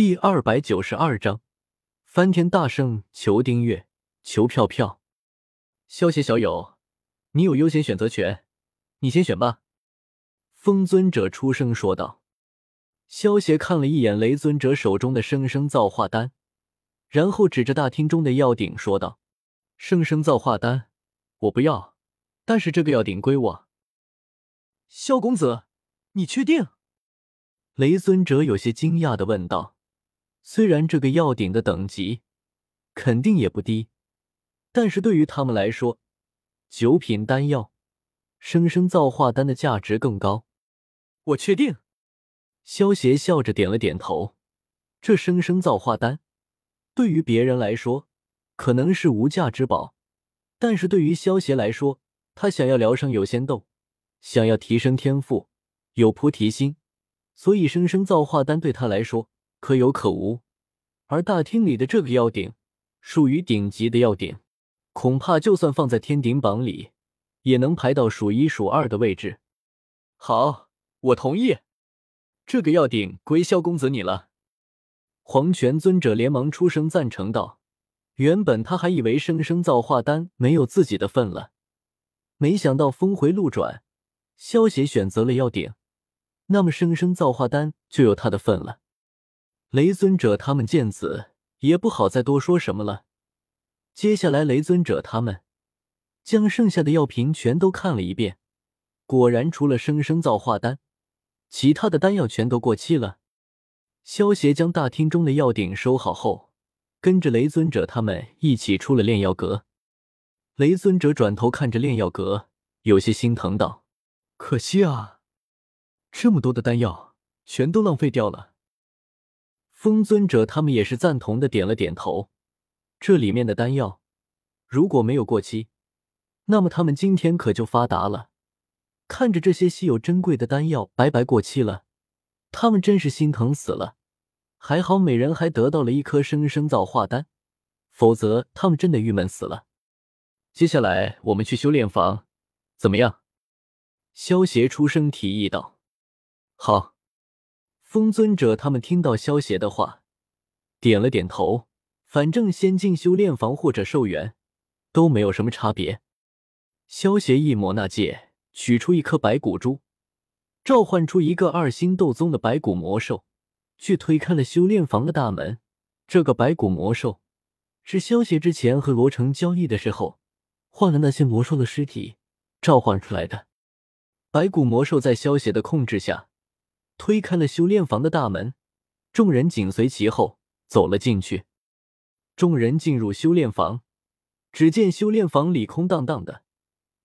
第二百九十二章，翻天大圣求订阅求票票。萧协小友，你有优先选择权，你先选吧。风尊者出声说道。萧协看了一眼雷尊者手中的生生造化丹，然后指着大厅中的药鼎说道：“生生造化丹，我不要，但是这个药鼎归我。”萧公子，你确定？雷尊者有些惊讶的问道。虽然这个药鼎的等级肯定也不低，但是对于他们来说，九品丹药生生造化丹的价值更高。我确定。萧协笑着点了点头。这生生造化丹对于别人来说可能是无价之宝，但是对于萧协来说，他想要疗伤有仙豆，想要提升天赋，有菩提心，所以生生造化丹对他来说。可有可无，而大厅里的这个药鼎属于顶级的药鼎，恐怕就算放在天鼎榜里，也能排到数一数二的位置。好，我同意，这个药鼎归萧公子你了。黄泉尊者连忙出声赞成道：“原本他还以为生生造化丹没有自己的份了，没想到峰回路转，萧协选择了药鼎，那么生生造化丹就有他的份了。”雷尊者他们见此，也不好再多说什么了。接下来，雷尊者他们将剩下的药瓶全都看了一遍，果然除了生生造化丹，其他的丹药全都过期了。萧协将大厅中的药鼎收好后，跟着雷尊者他们一起出了炼药阁。雷尊者转头看着炼药阁，有些心疼道：“可惜啊，这么多的丹药全都浪费掉了。”风尊者他们也是赞同的，点了点头。这里面的丹药如果没有过期，那么他们今天可就发达了。看着这些稀有珍贵的丹药白白过期了，他们真是心疼死了。还好每人还得到了一颗生生造化丹，否则他们真的郁闷死了。接下来我们去修炼房，怎么样？萧协出声提议道：“好。”风尊者他们听到萧协的话，点了点头。反正先进修炼房或者寿元，都没有什么差别。萧协一抹那戒，取出一颗白骨珠，召唤出一个二星斗宗的白骨魔兽，去推开了修炼房的大门。这个白骨魔兽是萧协之前和罗成交易的时候换了那些魔兽的尸体召唤出来的。白骨魔兽在萧协的控制下。推开了修炼房的大门，众人紧随其后走了进去。众人进入修炼房，只见修炼房里空荡荡的，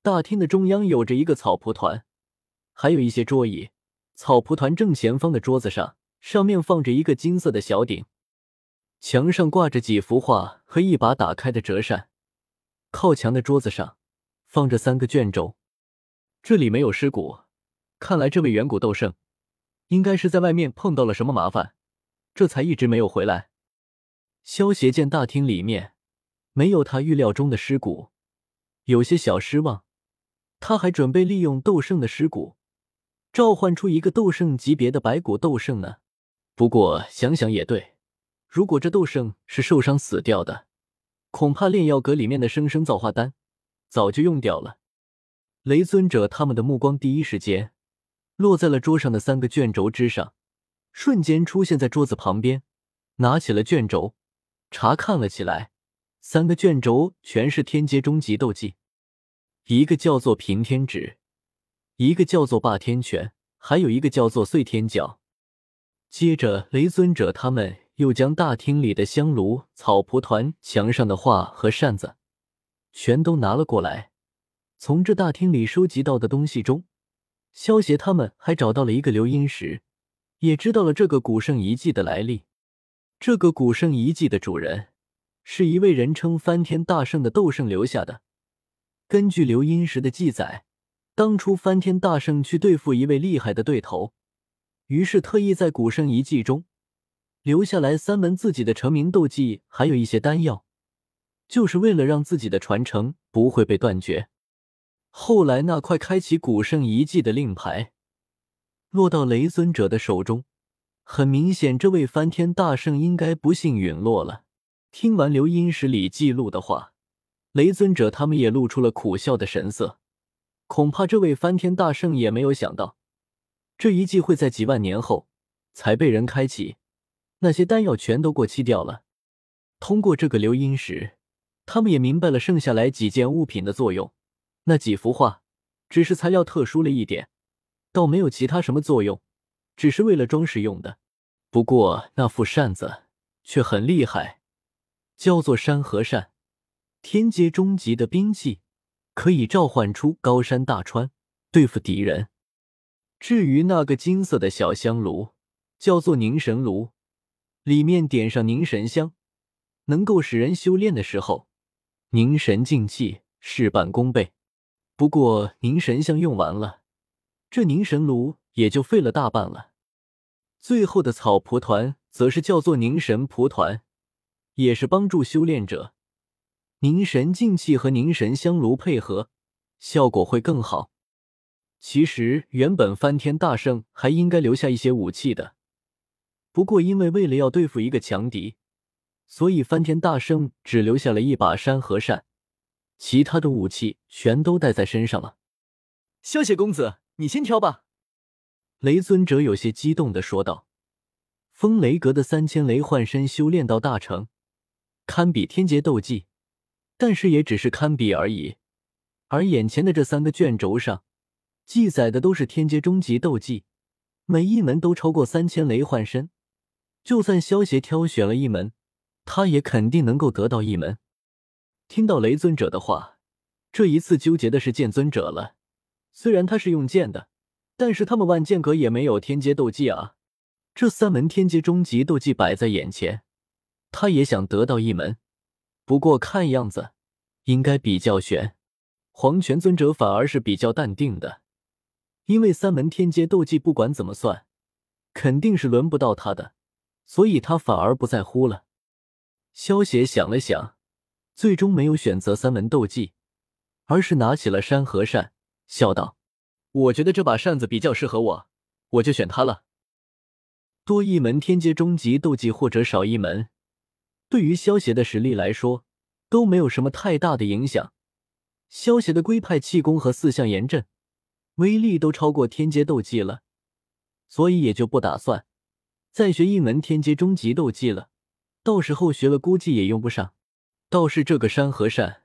大厅的中央有着一个草蒲团，还有一些桌椅。草蒲团正前方的桌子上，上面放着一个金色的小鼎，墙上挂着几幅画和一把打开的折扇。靠墙的桌子上放着三个卷轴，这里没有尸骨，看来这位远古斗圣。应该是在外面碰到了什么麻烦，这才一直没有回来。萧协见大厅里面没有他预料中的尸骨，有些小失望。他还准备利用斗圣的尸骨召唤出一个斗圣级别的白骨斗圣呢。不过想想也对，如果这斗圣是受伤死掉的，恐怕炼药阁里面的生生造化丹早就用掉了。雷尊者他们的目光第一时间。落在了桌上的三个卷轴之上，瞬间出现在桌子旁边，拿起了卷轴，查看了起来。三个卷轴全是天阶中级斗技，一个叫做平天指，一个叫做霸天拳，还有一个叫做碎天脚。接着，雷尊者他们又将大厅里的香炉、草蒲团、墙上的画和扇子全都拿了过来。从这大厅里收集到的东西中。萧协他们还找到了一个留音石，也知道了这个古圣遗迹的来历。这个古圣遗迹的主人是一位人称翻天大圣的斗圣留下的。根据留音石的记载，当初翻天大圣去对付一位厉害的对头，于是特意在古圣遗迹中留下来三门自己的成名斗技，还有一些丹药，就是为了让自己的传承不会被断绝。后来，那块开启古圣遗迹的令牌落到雷尊者的手中，很明显，这位翻天大圣应该不幸陨落了。听完流音石里记录的话，雷尊者他们也露出了苦笑的神色。恐怕这位翻天大圣也没有想到，这一计会在几万年后才被人开启。那些丹药全都过期掉了。通过这个留音石，他们也明白了剩下来几件物品的作用。那几幅画只是材料特殊了一点，倒没有其他什么作用，只是为了装饰用的。不过那副扇子却很厉害，叫做山河扇，天阶中级的兵器，可以召唤出高山大川对付敌人。至于那个金色的小香炉，叫做凝神炉，里面点上凝神香，能够使人修炼的时候凝神静气，事半功倍。不过凝神香用完了，这凝神炉也就废了大半了。最后的草蒲团则是叫做凝神蒲团，也是帮助修炼者凝神静气和凝神香炉配合，效果会更好。其实原本翻天大圣还应该留下一些武器的，不过因为为了要对付一个强敌，所以翻天大圣只留下了一把山河扇。其他的武器全都带在身上了。萧邪公子，你先挑吧。雷尊者有些激动的说道：“风雷阁的三千雷幻身修炼到大成，堪比天劫斗技，但是也只是堪比而已。而眼前的这三个卷轴上记载的都是天阶终极斗技，每一门都超过三千雷幻身。就算萧邪挑选了一门，他也肯定能够得到一门。”听到雷尊者的话，这一次纠结的是剑尊者了。虽然他是用剑的，但是他们万剑阁也没有天阶斗技啊。这三门天阶终极斗技摆在眼前，他也想得到一门。不过看样子应该比较悬。黄泉尊者反而是比较淡定的，因为三门天阶斗技不管怎么算，肯定是轮不到他的，所以他反而不在乎了。萧邪想了想。最终没有选择三门斗技，而是拿起了山河扇，笑道：“我觉得这把扇子比较适合我，我就选它了。多一门天阶中级斗技或者少一门，对于萧邪的实力来说都没有什么太大的影响。萧邪的龟派气功和四象炎阵威力都超过天阶斗技了，所以也就不打算再学一门天阶中级斗技了。到时候学了，估计也用不上。”倒是这个山河扇，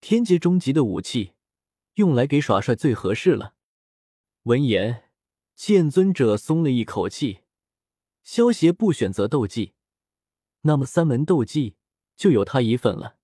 天劫终极的武器，用来给耍帅最合适了。闻言，剑尊者松了一口气。萧协不选择斗技，那么三门斗技就有他一份了。